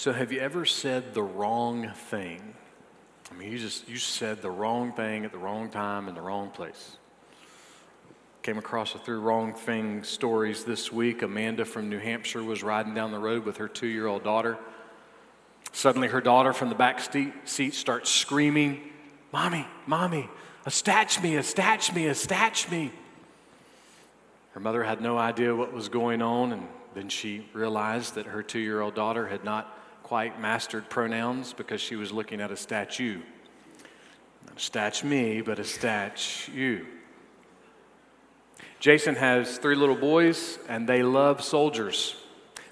So, have you ever said the wrong thing? I mean, you just you said the wrong thing at the wrong time in the wrong place. Came across a few wrong thing stories this week. Amanda from New Hampshire was riding down the road with her two year old daughter. Suddenly, her daughter from the back seat starts screaming, Mommy, Mommy, a me, a me, a me. Her mother had no idea what was going on, and then she realized that her two year old daughter had not quite mastered pronouns because she was looking at a statue. Not a statch me, but a statue. Jason has three little boys, and they love soldiers.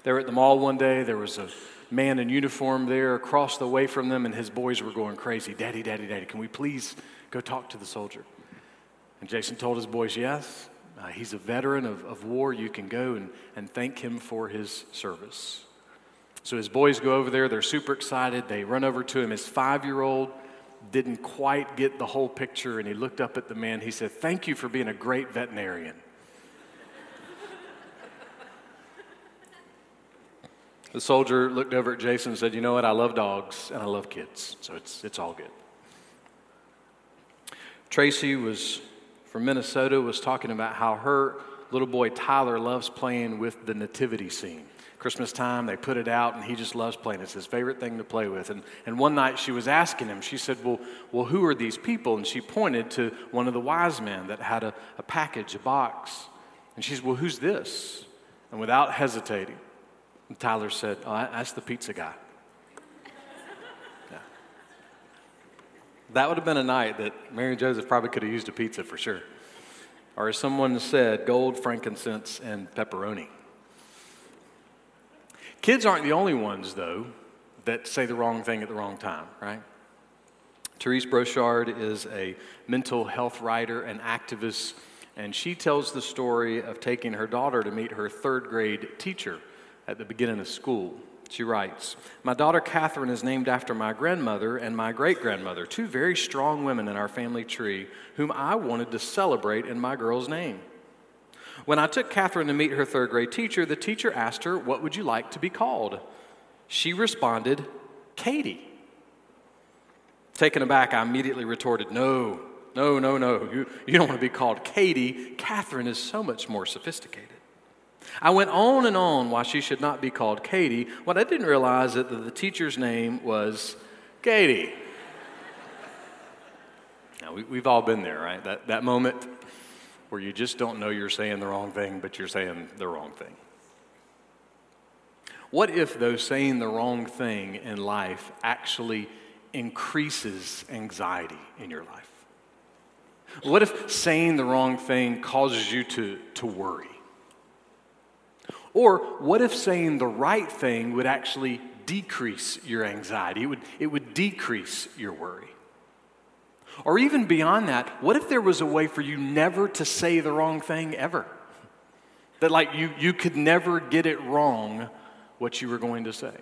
They were at the mall one day. There was a man in uniform there across the way from them, and his boys were going crazy. Daddy, daddy, daddy, can we please go talk to the soldier? And Jason told his boys, Yes. Uh, he's a veteran of, of war. You can go and, and thank him for his service. So his boys go over there. They're super excited. They run over to him. His five year old didn't quite get the whole picture, and he looked up at the man. He said, Thank you for being a great veterinarian. the soldier looked over at Jason and said, You know what? I love dogs and I love kids, so it's, it's all good. Tracy was from Minnesota was talking about how her little boy Tyler loves playing with the nativity scene. Christmas time, they put it out, and he just loves playing. It's his favorite thing to play with. And, and one night she was asking him, she said, well, well, who are these people? And she pointed to one of the wise men that had a, a package, a box. And she said, Well, who's this? And without hesitating, Tyler said, Oh, that's the pizza guy. Yeah. That would have been a night that Mary and Joseph probably could have used a pizza for sure. Or as someone said, gold, frankincense, and pepperoni. Kids aren't the only ones, though, that say the wrong thing at the wrong time, right? Therese Borchard is a mental health writer and activist, and she tells the story of taking her daughter to meet her third grade teacher at the beginning of school. She writes My daughter Catherine is named after my grandmother and my great grandmother, two very strong women in our family tree, whom I wanted to celebrate in my girl's name. When I took Catherine to meet her third grade teacher, the teacher asked her, What would you like to be called? She responded, Katie. Taken aback, I immediately retorted, No, no, no, no. You, you don't want to be called Katie. Catherine is so much more sophisticated. I went on and on why she should not be called Katie. What I didn't realize is that the teacher's name was Katie. Now, we, have all been there, right? That, that moment where you just don't know you're saying the wrong thing, but you're saying the wrong thing. What if, though, saying the wrong thing in life actually increases anxiety in your life? What if saying the wrong thing causes you to, to worry? Or what if saying the right thing would actually decrease your anxiety? It would, it would decrease your worry. Or even beyond that, what if there was a way for you never to say the wrong thing ever? That, like, you, you could never get it wrong what you were going to say.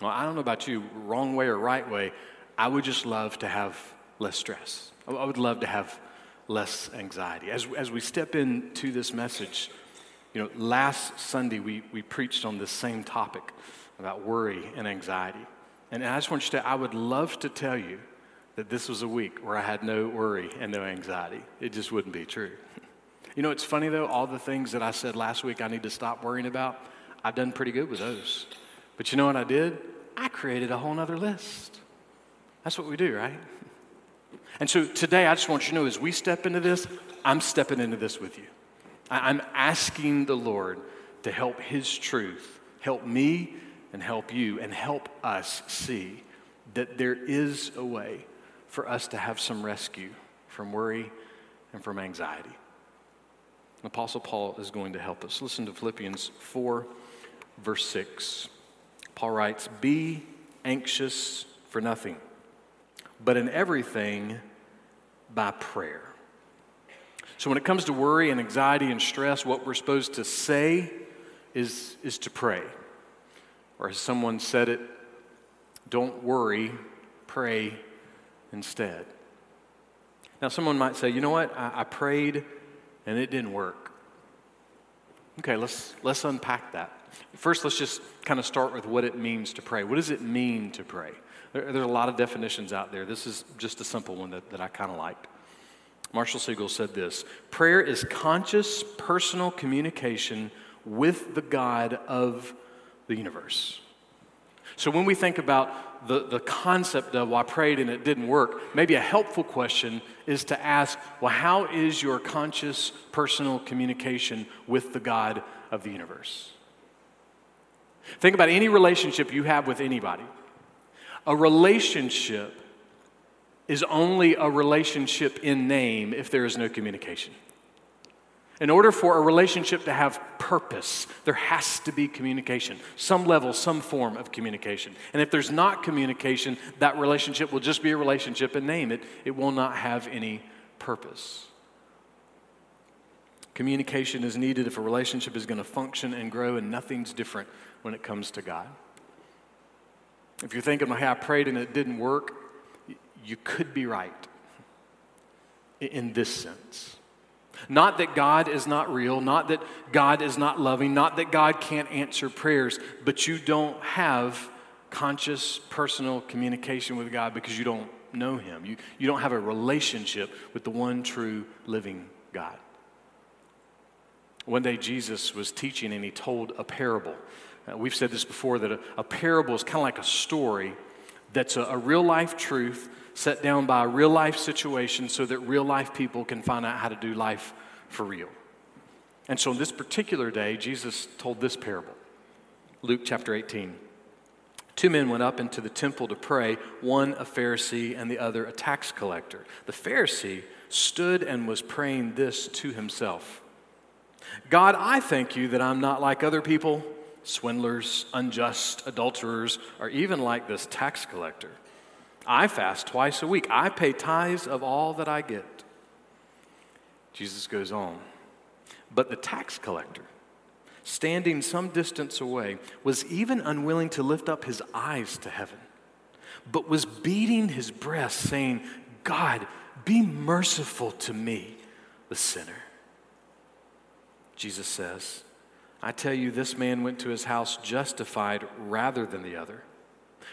Well, I don't know about you, wrong way or right way, I would just love to have less stress. I would love to have less anxiety. As, as we step into this message, you know, last Sunday we, we preached on this same topic about worry and anxiety. And I just want you to, I would love to tell you that this was a week where I had no worry and no anxiety. It just wouldn't be true. You know, it's funny though, all the things that I said last week I need to stop worrying about, I've done pretty good with those. But you know what I did? I created a whole nother list. That's what we do, right? And so today, I just want you to know as we step into this, I'm stepping into this with you. I'm asking the Lord to help His truth, help me and help you, and help us see that there is a way for us to have some rescue from worry and from anxiety. Apostle Paul is going to help us. Listen to Philippians 4, verse 6. Paul writes, Be anxious for nothing, but in everything by prayer. So when it comes to worry and anxiety and stress, what we're supposed to say is, is to pray. Or as someone said it, don't worry, pray instead. Now, someone might say, you know what? I, I prayed and it didn't work. Okay, let's, let's unpack that. First, let's just kind of start with what it means to pray. What does it mean to pray? There, there's a lot of definitions out there. This is just a simple one that, that I kind of liked. Marshall Segal said this Prayer is conscious, personal communication with the God of the universe. So when we think about the, the concept of, well, I prayed and it didn't work, maybe a helpful question is to ask, well, how is your conscious, personal communication with the God of the universe? Think about any relationship you have with anybody. A relationship is only a relationship in name if there is no communication. In order for a relationship to have purpose, there has to be communication, some level, some form of communication. And if there's not communication, that relationship will just be a relationship in name. It, it will not have any purpose. Communication is needed if a relationship is going to function and grow, and nothing's different when it comes to God. If you're thinking, hey, I prayed and it didn't work, you could be right in this sense. Not that God is not real, not that God is not loving, not that God can't answer prayers, but you don't have conscious personal communication with God because you don't know Him. You, you don't have a relationship with the one true living God. One day Jesus was teaching and he told a parable. Uh, we've said this before that a, a parable is kind of like a story that's a, a real life truth set down by a real life situation so that real life people can find out how to do life for real. And so, on this particular day, Jesus told this parable Luke chapter 18. Two men went up into the temple to pray, one a Pharisee and the other a tax collector. The Pharisee stood and was praying this to himself God, I thank you that I'm not like other people, swindlers, unjust, adulterers, or even like this tax collector. I fast twice a week. I pay tithes of all that I get. Jesus goes on. But the tax collector, standing some distance away, was even unwilling to lift up his eyes to heaven, but was beating his breast, saying, God, be merciful to me, the sinner. Jesus says, I tell you, this man went to his house justified rather than the other.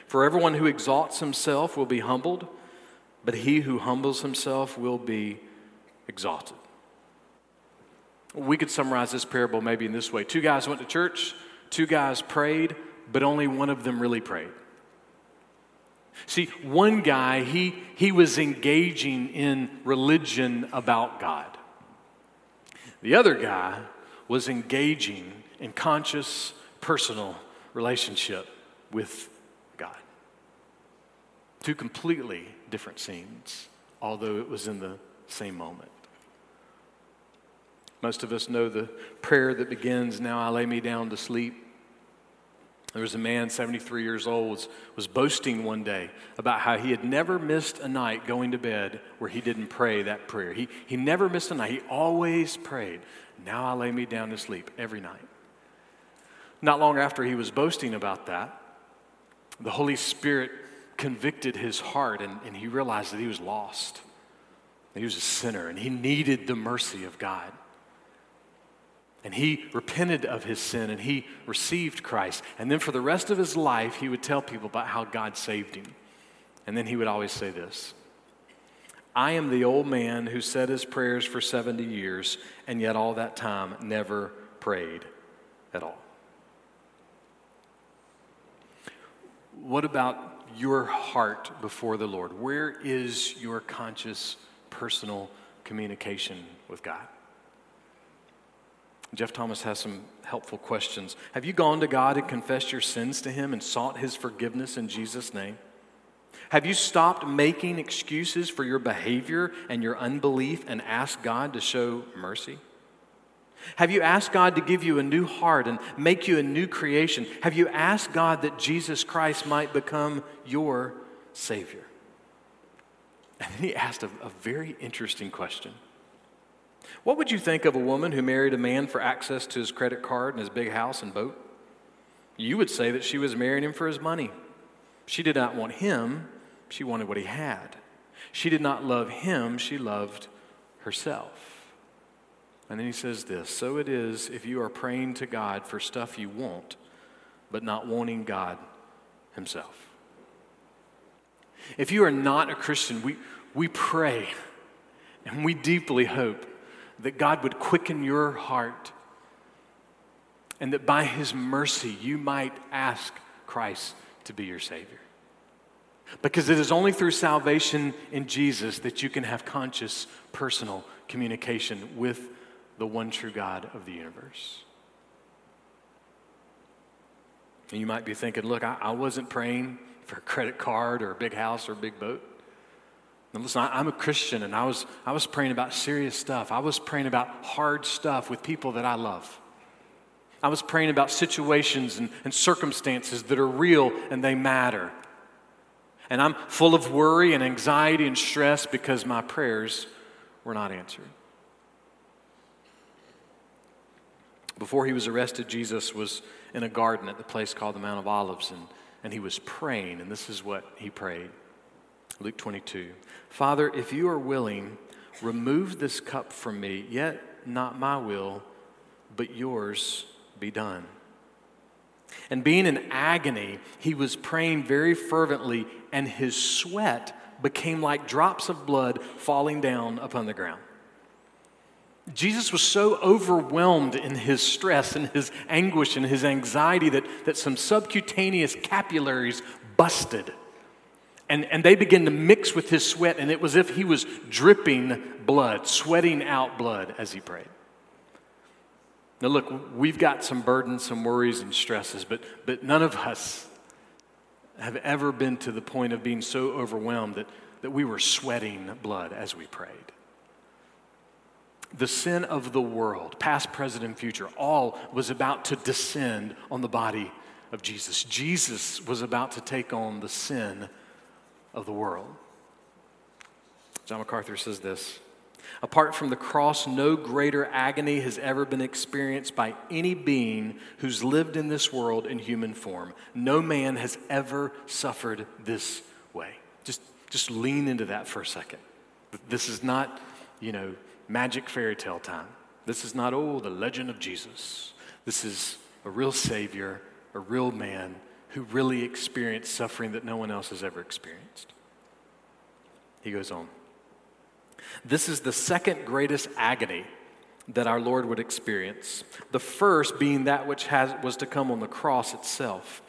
For everyone who exalts himself will be humbled, but he who humbles himself will be exalted. We could summarize this parable maybe in this way two guys went to church, two guys prayed, but only one of them really prayed. See, one guy, he, he was engaging in religion about God. The other guy was engaging in conscious, personal relationship with Two completely different scenes, although it was in the same moment. Most of us know the prayer that begins, Now I lay me down to sleep. There was a man, 73 years old, was, was boasting one day about how he had never missed a night going to bed where he didn't pray that prayer. He, he never missed a night. He always prayed, Now I lay me down to sleep every night. Not long after he was boasting about that, the Holy Spirit convicted his heart and, and he realized that he was lost. He was a sinner and he needed the mercy of God. And he repented of his sin and he received Christ. And then for the rest of his life, he would tell people about how God saved him. And then he would always say this I am the old man who said his prayers for 70 years and yet all that time never prayed at all. What about your heart before the Lord? Where is your conscious, personal communication with God? Jeff Thomas has some helpful questions. Have you gone to God and confessed your sins to Him and sought His forgiveness in Jesus' name? Have you stopped making excuses for your behavior and your unbelief and asked God to show mercy? Have you asked God to give you a new heart and make you a new creation? Have you asked God that Jesus Christ might become your Savior? And then he asked a, a very interesting question. What would you think of a woman who married a man for access to his credit card and his big house and boat? You would say that she was marrying him for his money. She did not want him, she wanted what he had. She did not love him, she loved herself. And then he says this So it is if you are praying to God for stuff you want, but not wanting God Himself. If you are not a Christian, we, we pray and we deeply hope that God would quicken your heart and that by His mercy you might ask Christ to be your Savior. Because it is only through salvation in Jesus that you can have conscious, personal communication with the one true God of the universe. And you might be thinking, look, I, I wasn't praying for a credit card or a big house or a big boat. Now listen, I, I'm a Christian and I was, I was praying about serious stuff. I was praying about hard stuff with people that I love. I was praying about situations and, and circumstances that are real and they matter. And I'm full of worry and anxiety and stress because my prayers were not answered. Before he was arrested, Jesus was in a garden at the place called the Mount of Olives, and, and he was praying, and this is what he prayed. Luke 22 Father, if you are willing, remove this cup from me, yet not my will, but yours be done. And being in agony, he was praying very fervently, and his sweat became like drops of blood falling down upon the ground. Jesus was so overwhelmed in his stress and his anguish and his anxiety that, that some subcutaneous capillaries busted. And, and they began to mix with his sweat, and it was as if he was dripping blood, sweating out blood as he prayed. Now, look, we've got some burdens, some worries, and stresses, but, but none of us have ever been to the point of being so overwhelmed that, that we were sweating blood as we prayed. The sin of the world, past, present, and future, all was about to descend on the body of Jesus. Jesus was about to take on the sin of the world. John MacArthur says this Apart from the cross, no greater agony has ever been experienced by any being who's lived in this world in human form. No man has ever suffered this way. Just, just lean into that for a second. This is not, you know, magic fairy tale time. This is not, oh, the legend of Jesus. This is a real Savior, a real man who really experienced suffering that no one else has ever experienced. He goes on. This is the second greatest agony that our Lord would experience. The first being that which has, was to come on the cross itself.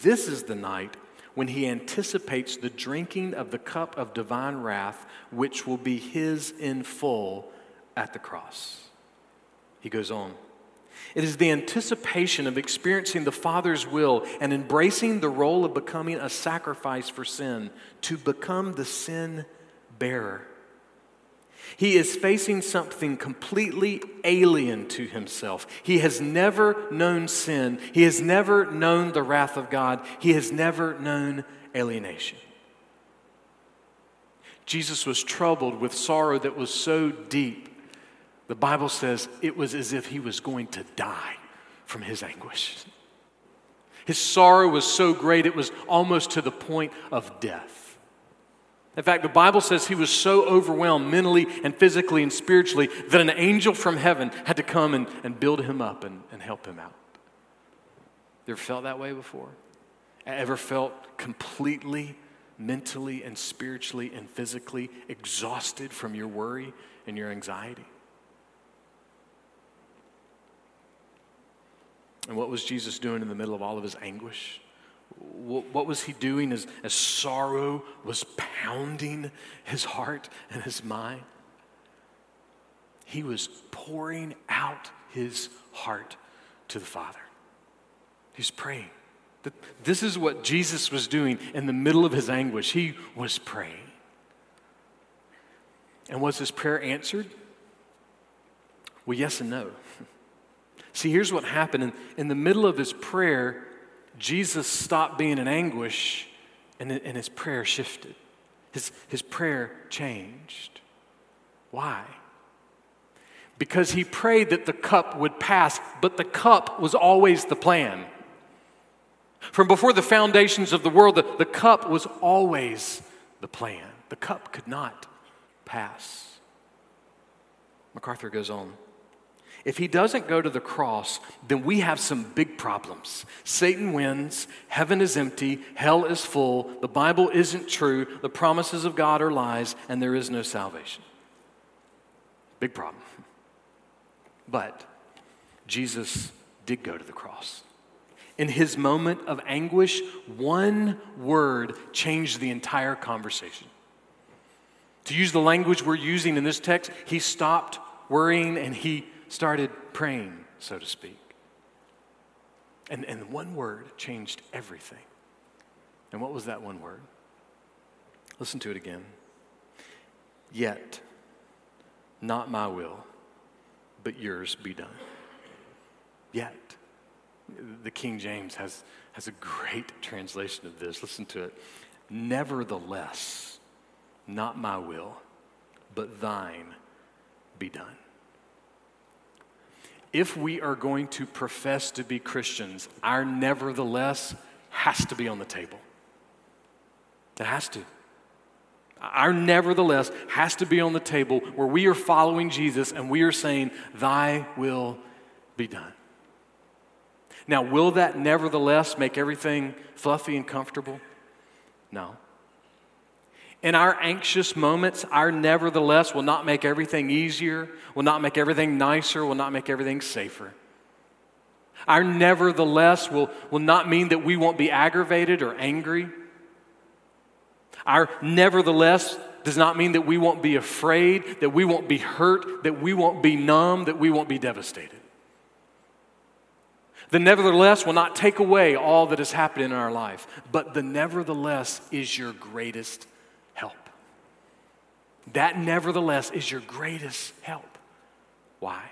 This is the night when he anticipates the drinking of the cup of divine wrath, which will be his in full at the cross. He goes on. It is the anticipation of experiencing the Father's will and embracing the role of becoming a sacrifice for sin, to become the sin bearer. He is facing something completely alien to himself. He has never known sin. He has never known the wrath of God. He has never known alienation. Jesus was troubled with sorrow that was so deep. The Bible says it was as if he was going to die from his anguish. His sorrow was so great, it was almost to the point of death. In fact, the Bible says he was so overwhelmed mentally and physically and spiritually that an angel from heaven had to come and, and build him up and, and help him out. You ever felt that way before? Ever felt completely mentally and spiritually and physically exhausted from your worry and your anxiety? And what was Jesus doing in the middle of all of his anguish? what was he doing as, as sorrow was pounding his heart and his mind? He was pouring out his heart to the Father. He's praying. This is what Jesus was doing in the middle of his anguish. He was praying. And was his prayer answered? Well, yes and no. See, here's what happened. In, in the middle of his prayer, Jesus stopped being in anguish and, and his prayer shifted. His, his prayer changed. Why? Because he prayed that the cup would pass, but the cup was always the plan. From before the foundations of the world, the, the cup was always the plan. The cup could not pass. MacArthur goes on. If he doesn't go to the cross, then we have some big problems. Satan wins, heaven is empty, hell is full, the Bible isn't true, the promises of God are lies, and there is no salvation. Big problem. But Jesus did go to the cross. In his moment of anguish, one word changed the entire conversation. To use the language we're using in this text, he stopped worrying and he started praying, so to speak. And, and one word changed everything. And what was that one word? Listen to it again. Yet, not my will, but yours be done. Yet. The King James has, has a great translation of this. Listen to it. Nevertheless, not my will, but thine be done. If we are going to profess to be Christians, our nevertheless has to be on the table. It has to. Our nevertheless has to be on the table where we are following Jesus and we are saying, Thy will be done. Now, will that nevertheless make everything fluffy and comfortable? No. In our anxious moments, our nevertheless will not make everything easier, will not make everything nicer, will not make everything safer. Our nevertheless will, will not mean that we won't be aggravated or angry. Our nevertheless does not mean that we won't be afraid, that we won't be hurt, that we won't be numb, that we won't be devastated. The nevertheless will not take away all that has happened in our life, but the nevertheless is your greatest. That nevertheless is your greatest help. Why?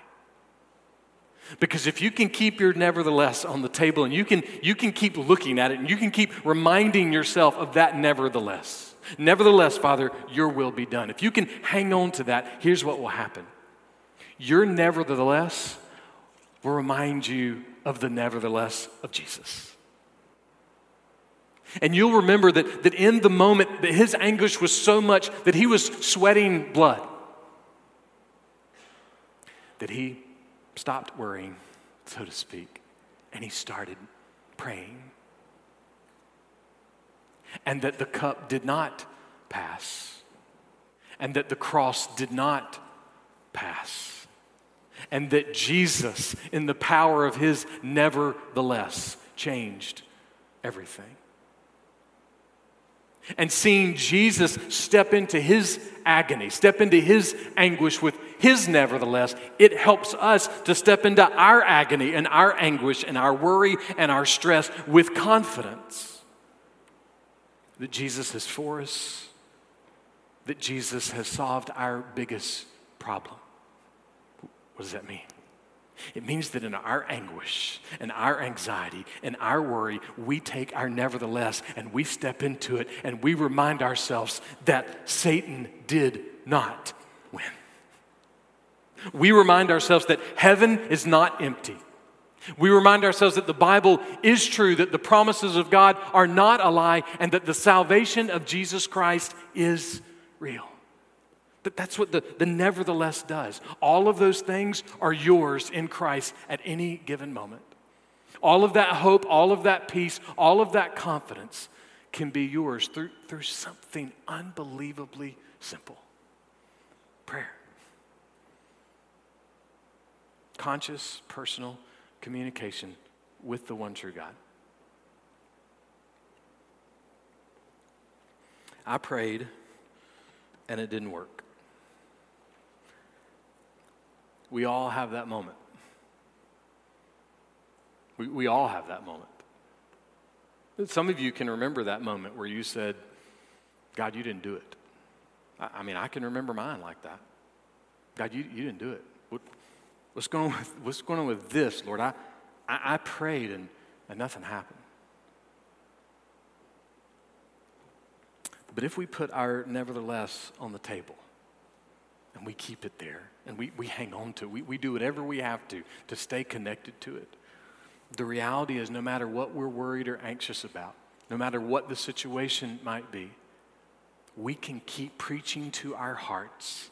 Because if you can keep your nevertheless on the table and you can, you can keep looking at it and you can keep reminding yourself of that nevertheless. Nevertheless, Father, your will be done. If you can hang on to that, here's what will happen. Your nevertheless will remind you of the nevertheless of Jesus. And you'll remember that, that in the moment that his anguish was so much that he was sweating blood, that he stopped worrying, so to speak, and he started praying. And that the cup did not pass, and that the cross did not pass and that Jesus, in the power of his nevertheless, changed everything. And seeing Jesus step into his agony, step into his anguish with his nevertheless, it helps us to step into our agony and our anguish and our worry and our stress with confidence that Jesus is for us, that Jesus has solved our biggest problem. What does that mean? It means that in our anguish and our anxiety and our worry, we take our nevertheless and we step into it and we remind ourselves that Satan did not win. We remind ourselves that heaven is not empty. We remind ourselves that the Bible is true, that the promises of God are not a lie, and that the salvation of Jesus Christ is real. But that's what the, the nevertheless does. All of those things are yours in Christ at any given moment. All of that hope, all of that peace, all of that confidence can be yours through, through something unbelievably simple prayer. Conscious, personal communication with the one true God. I prayed and it didn't work. We all have that moment. We, we all have that moment. Some of you can remember that moment where you said, God, you didn't do it. I, I mean, I can remember mine like that. God, you, you didn't do it. What, what's, going on with, what's going on with this, Lord? I, I, I prayed and, and nothing happened. But if we put our nevertheless on the table and we keep it there, and we, we hang on to it. We, we do whatever we have to to stay connected to it. The reality is, no matter what we're worried or anxious about, no matter what the situation might be, we can keep preaching to our hearts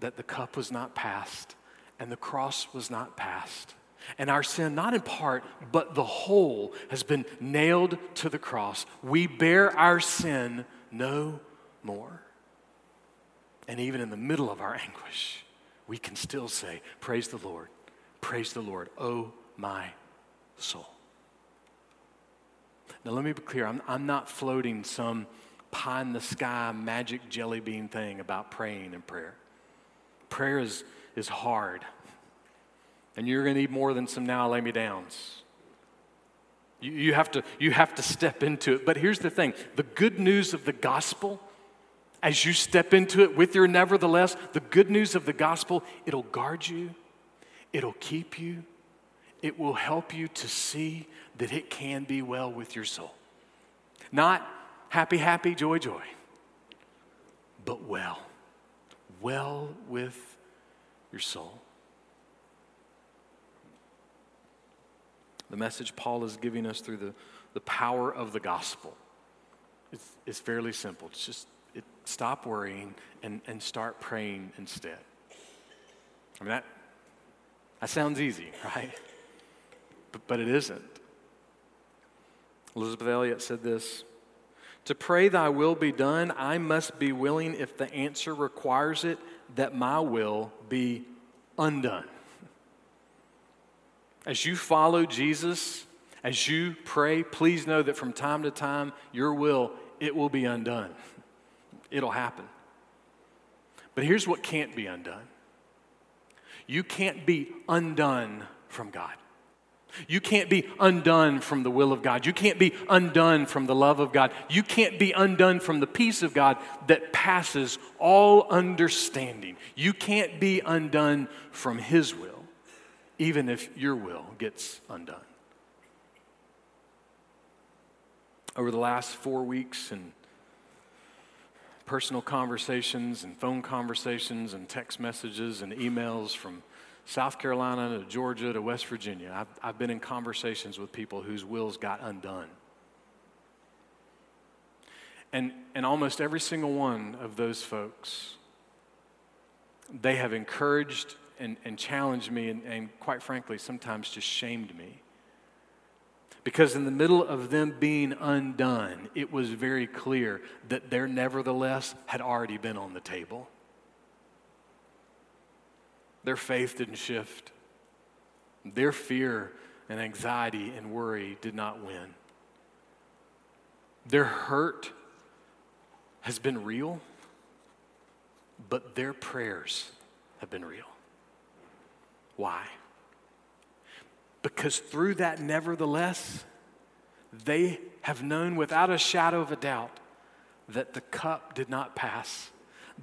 that the cup was not passed and the cross was not passed. And our sin, not in part, but the whole, has been nailed to the cross. We bear our sin no more. And even in the middle of our anguish, we can still say, Praise the Lord, praise the Lord, oh my soul. Now, let me be clear I'm, I'm not floating some pie in the sky magic jelly bean thing about praying and prayer. Prayer is, is hard. And you're going to need more than some now lay me downs. You, you, have to, you have to step into it. But here's the thing the good news of the gospel, as you step into it with your nevertheless, the good news of the gospel, it'll guard you, it'll keep you, it will help you to see that it can be well with your soul. Not happy, happy, joy, joy, but well, well with your soul. The message Paul is giving us through the, the power of the gospel is, is fairly simple. It's just stop worrying and, and start praying instead. I mean, that, that sounds easy, right? But, but it isn't. Elisabeth Elliot said this To pray, Thy will be done, I must be willing, if the answer requires it, that my will be undone. As you follow Jesus, as you pray, please know that from time to time, your will, it will be undone. It'll happen. But here's what can't be undone you can't be undone from God. You can't be undone from the will of God. You can't be undone from the love of God. You can't be undone from the peace of God that passes all understanding. You can't be undone from His will, even if your will gets undone. Over the last four weeks and personal conversations and phone conversations and text messages and emails from South Carolina to Georgia to West Virginia. I've, I've been in conversations with people whose wills got undone. And, and almost every single one of those folks, they have encouraged and, and challenged me, and, and quite frankly, sometimes just shamed me. Because in the middle of them being undone, it was very clear that their nevertheless had already been on the table. Their faith didn't shift. Their fear and anxiety and worry did not win. Their hurt has been real, but their prayers have been real. Why? Because through that, nevertheless, they have known without a shadow of a doubt that the cup did not pass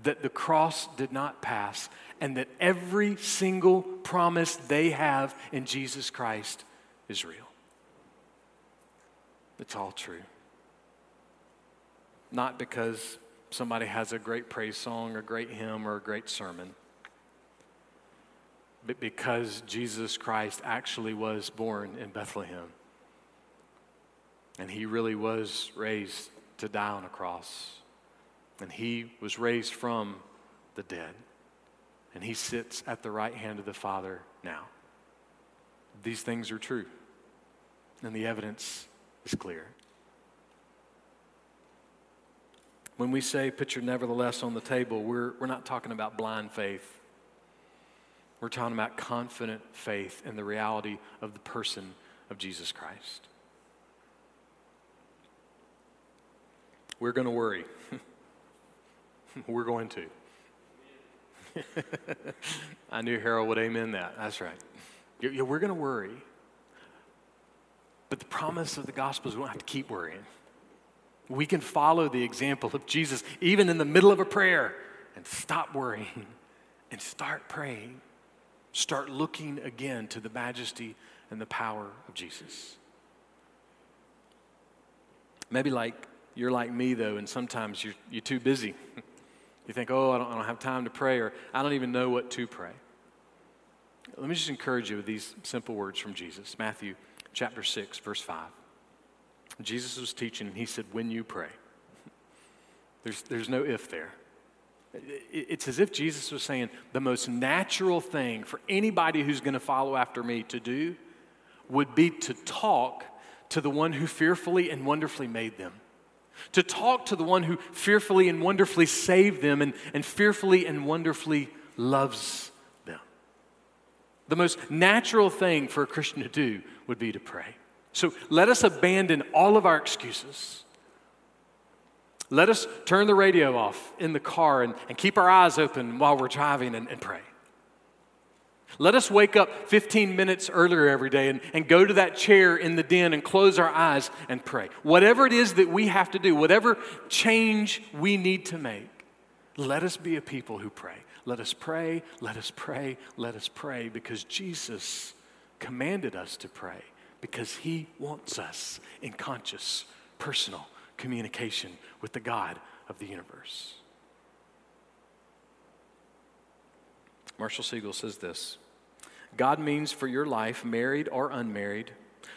that the cross did not pass, and that every single promise they have in Jesus Christ is real. It's all true. Not because somebody has a great praise song, a great hymn, or a great sermon, because Jesus Christ actually was born in Bethlehem. And he really was raised to die on a cross and he was raised from the dead. And he sits at the right hand of the Father now. These things are true. And the evidence is clear. When we say put your nevertheless on the table, we're, we're not talking about blind faith. We're talking about confident faith in the reality of the person of Jesus Christ. We're going to worry. We're going to. I knew Harold would amen that. That's right. Yeah, we're going to worry. But the promise of the gospel is we don't have to keep worrying. We can follow the example of Jesus, even in the middle of a prayer, and stop worrying and start praying. Start looking again to the majesty and the power of Jesus. Maybe like you're like me, though, and sometimes you're, you're too busy. You think, oh, I don't, I don't have time to pray, or I don't even know what to pray. Let me just encourage you with these simple words from Jesus Matthew chapter 6, verse 5. Jesus was teaching, and he said, When you pray, there's, there's no if there. It's as if Jesus was saying the most natural thing for anybody who's going to follow after me to do would be to talk to the one who fearfully and wonderfully made them. To talk to the one who fearfully and wonderfully saved them and, and fearfully and wonderfully loves them. The most natural thing for a Christian to do would be to pray. So let us abandon all of our excuses. Let us turn the radio off in the car and, and keep our eyes open while we're driving and, and pray. Let us wake up 15 minutes earlier every day and, and go to that chair in the den and close our eyes and pray. Whatever it is that we have to do, whatever change we need to make, let us be a people who pray. Let us pray, let us pray, let us pray because Jesus commanded us to pray because he wants us in conscious, personal communication with the God of the universe. Marshall Segal says this God means for your life, married or unmarried,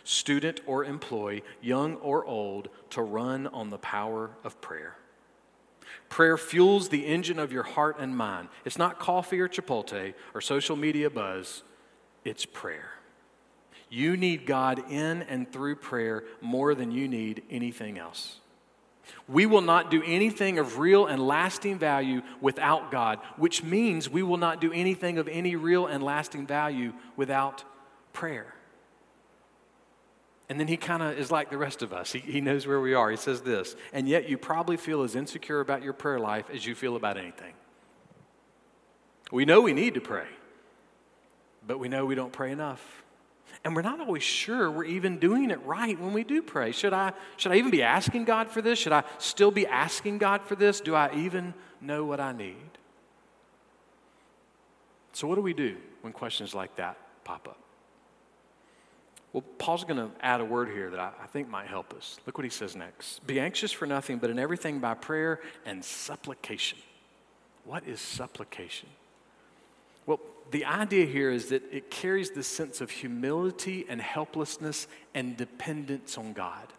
student or employee, young or old, to run on the power of prayer. Prayer fuels the engine of your heart and mind. It's not coffee or Chipotle or social media buzz, it's prayer. You need God in and through prayer more than you need anything else. We will not do anything of real and lasting value without God, which means we will not do anything of any real and lasting value without prayer. And then he kind of is like the rest of us. He, he knows where we are. He says this, and yet you probably feel as insecure about your prayer life as you feel about anything. We know we need to pray, but we know we don't pray enough. And we're not always sure we're even doing it right when we do pray. Should I, should I even be asking God for this? Should I still be asking God for this? Do I even know what I need? So, what do we do when questions like that pop up? Well, Paul's going to add a word here that I, I, think might help us. Look what he says next Be anxious for nothing, but in everything by prayer and supplication. What is supplication? The idea here is that it carries this sense of humility and helplessness and dependence on God.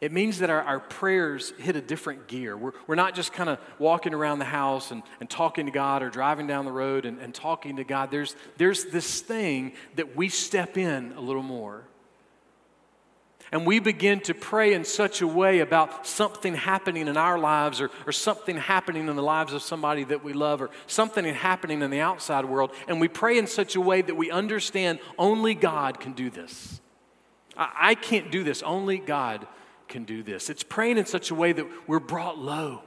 It means that our, our prayers hit a different gear. We're, we're not just kind of walking around the house and, and talking to God or driving down the road and, and talking to God. There's, there's this thing that we step in a little more and we begin to pray in such a way about something happening in our lives or, or something happening in the lives of somebody that we love or something happening in the outside world, and we pray in such a way that we understand only God can do this. I, I can't do this, only God can do this. It's praying in such a way that we're brought low.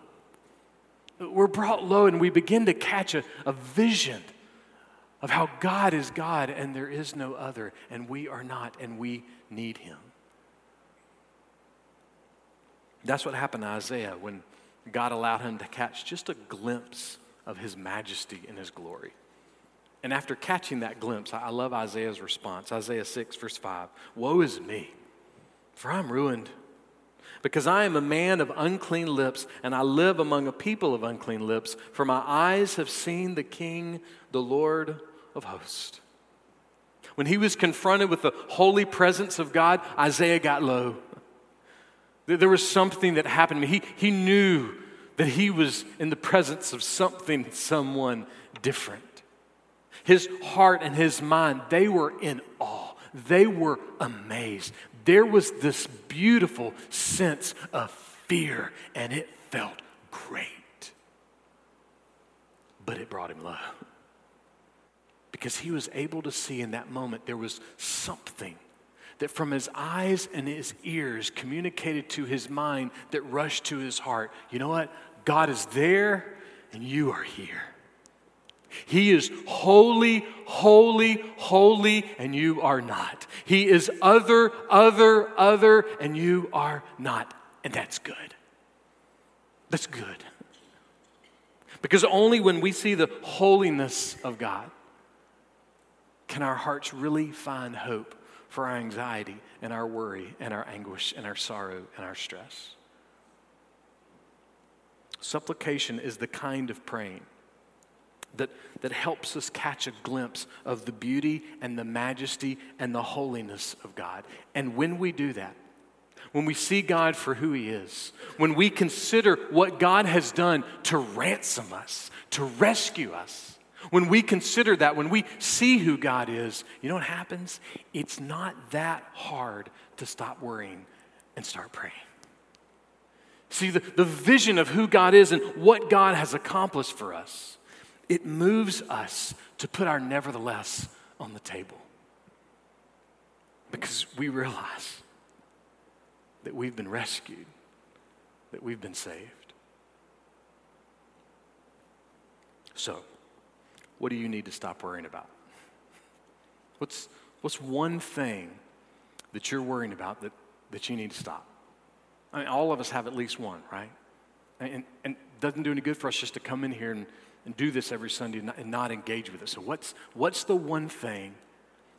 We're brought low and we begin to catch a, a vision of how God is God and there is no other, and we are not, and we need Him. That's what happened to Isaiah when God allowed him to catch just a glimpse of his majesty and his glory. And after catching that glimpse, I love Isaiah's response Isaiah 6, verse 5 Woe is me, for I'm ruined, because I am a man of unclean lips, and I live among a people of unclean lips, for my eyes have seen the King, the Lord of hosts. When he was confronted with the holy presence of God, Isaiah got low. There was something that happened. To me. He, he knew that he was in the presence of something, someone different. His heart and his mind, they were in awe. They were amazed. There was this beautiful sense of fear, and it felt great. But it brought him low. Because he was able to see in that moment there was something that from his eyes and his ears communicated to his mind that rushed to his heart. You know what? God is there and you are here. He is holy, holy, holy, and you are not. He is other, other, other, and you are not. And that's good. That's good. Because only when we see the holiness of God can our hearts really find hope for our anxiety and our worry and our anguish and our sorrow and our stress. Supplication is the kind of praying that, that helps us catch a glimpse of the beauty and the majesty and the holiness of God. And when we do that, when we see God for who He is, when we consider what God has done to ransom us, to rescue us, when we consider that, when we see who God is, you know what happens? It's not that hard to stop worrying and start praying. See, the, the vision of who God is and what God has accomplished for us, it moves us to put our nevertheless on the table. Because we realize that we've been rescued, that we've been saved. So, what do you need to stop worrying about? What's, what's one thing that you're worrying about that, that you need to stop? I mean, all of us have at least one, right? And, and it doesn't do any good for us just to come in here and, and do this every Sunday and not, and not engage with it. So, what's, what's the one thing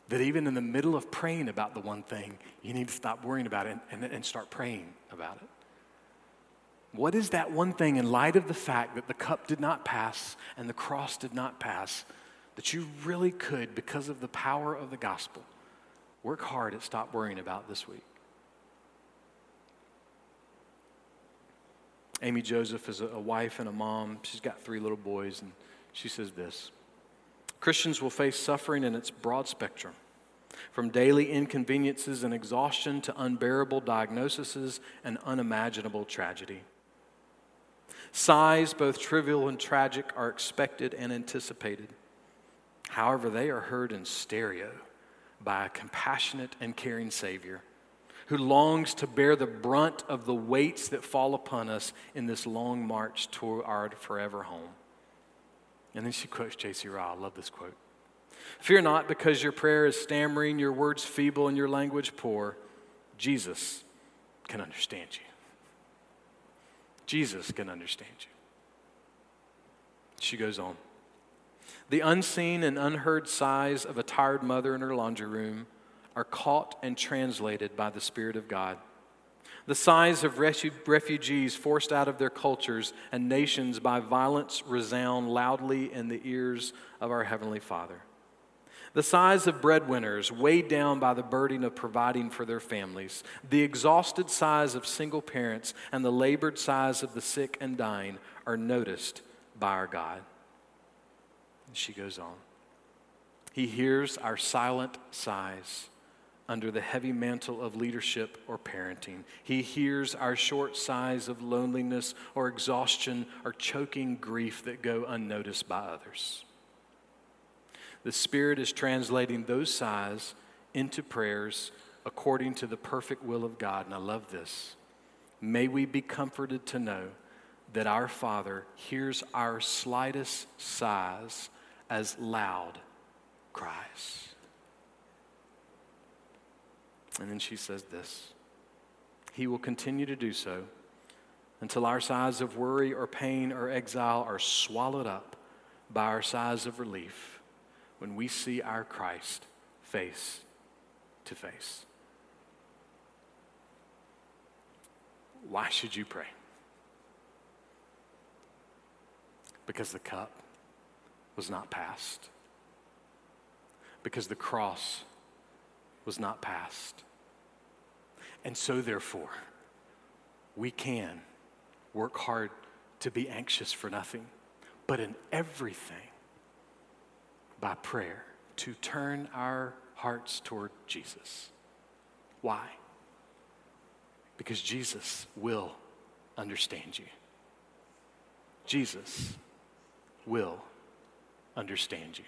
that even in the middle of praying about the one thing, you need to stop worrying about it and, and, and start praying about it? What is that one thing in light of the fact that the cup did not pass and the cross did not pass that you really could, because of the power of the gospel, work hard at stop worrying about this week? Amy Joseph is a wife and a mom. She's got three little boys, and she says this Christians will face suffering in its broad spectrum, from daily inconveniences and exhaustion to unbearable diagnoses and unimaginable tragedy. Sighs, both trivial and tragic, are expected and anticipated. However, they are heard in stereo by a compassionate and caring Savior who longs to bear the brunt of the weights that fall upon us in this long march toward our forever home. And then she quotes J.C. Ryle. I love this quote. Fear not because your prayer is stammering, your words feeble, and your language poor. Jesus can understand you. Jesus can understand you. She goes on. The unseen and unheard sighs of a tired mother in her laundry room are caught and translated by the Spirit of God. The sighs of refugees forced out of their cultures and nations by violence resound loudly in the ears of our Heavenly Father. The sighs of breadwinners weighed down by the burden of providing for their families, the exhausted sighs of single parents, and the labored sighs of the sick and dying are noticed by our God. And she goes on. He hears our silent sighs under the heavy mantle of leadership or parenting. He hears our short sighs of loneliness or exhaustion or choking grief that go unnoticed by others. The Spirit is translating those sighs into prayers according to the perfect will of God. And I love this. May we be comforted to know that our Father hears our slightest sighs as loud cries. And then she says this He will continue to do so until our sighs of worry or pain or exile are swallowed up by our sighs of relief when we see our Christ face to face. Why should you pray? Because the cup was not passed. Because the cross was not passed. And so, therefore, we can work hard to be anxious for nothing, but in everything, by prayer, to turn our hearts toward Jesus. Why? Because Jesus will understand you. Jesus will understand you.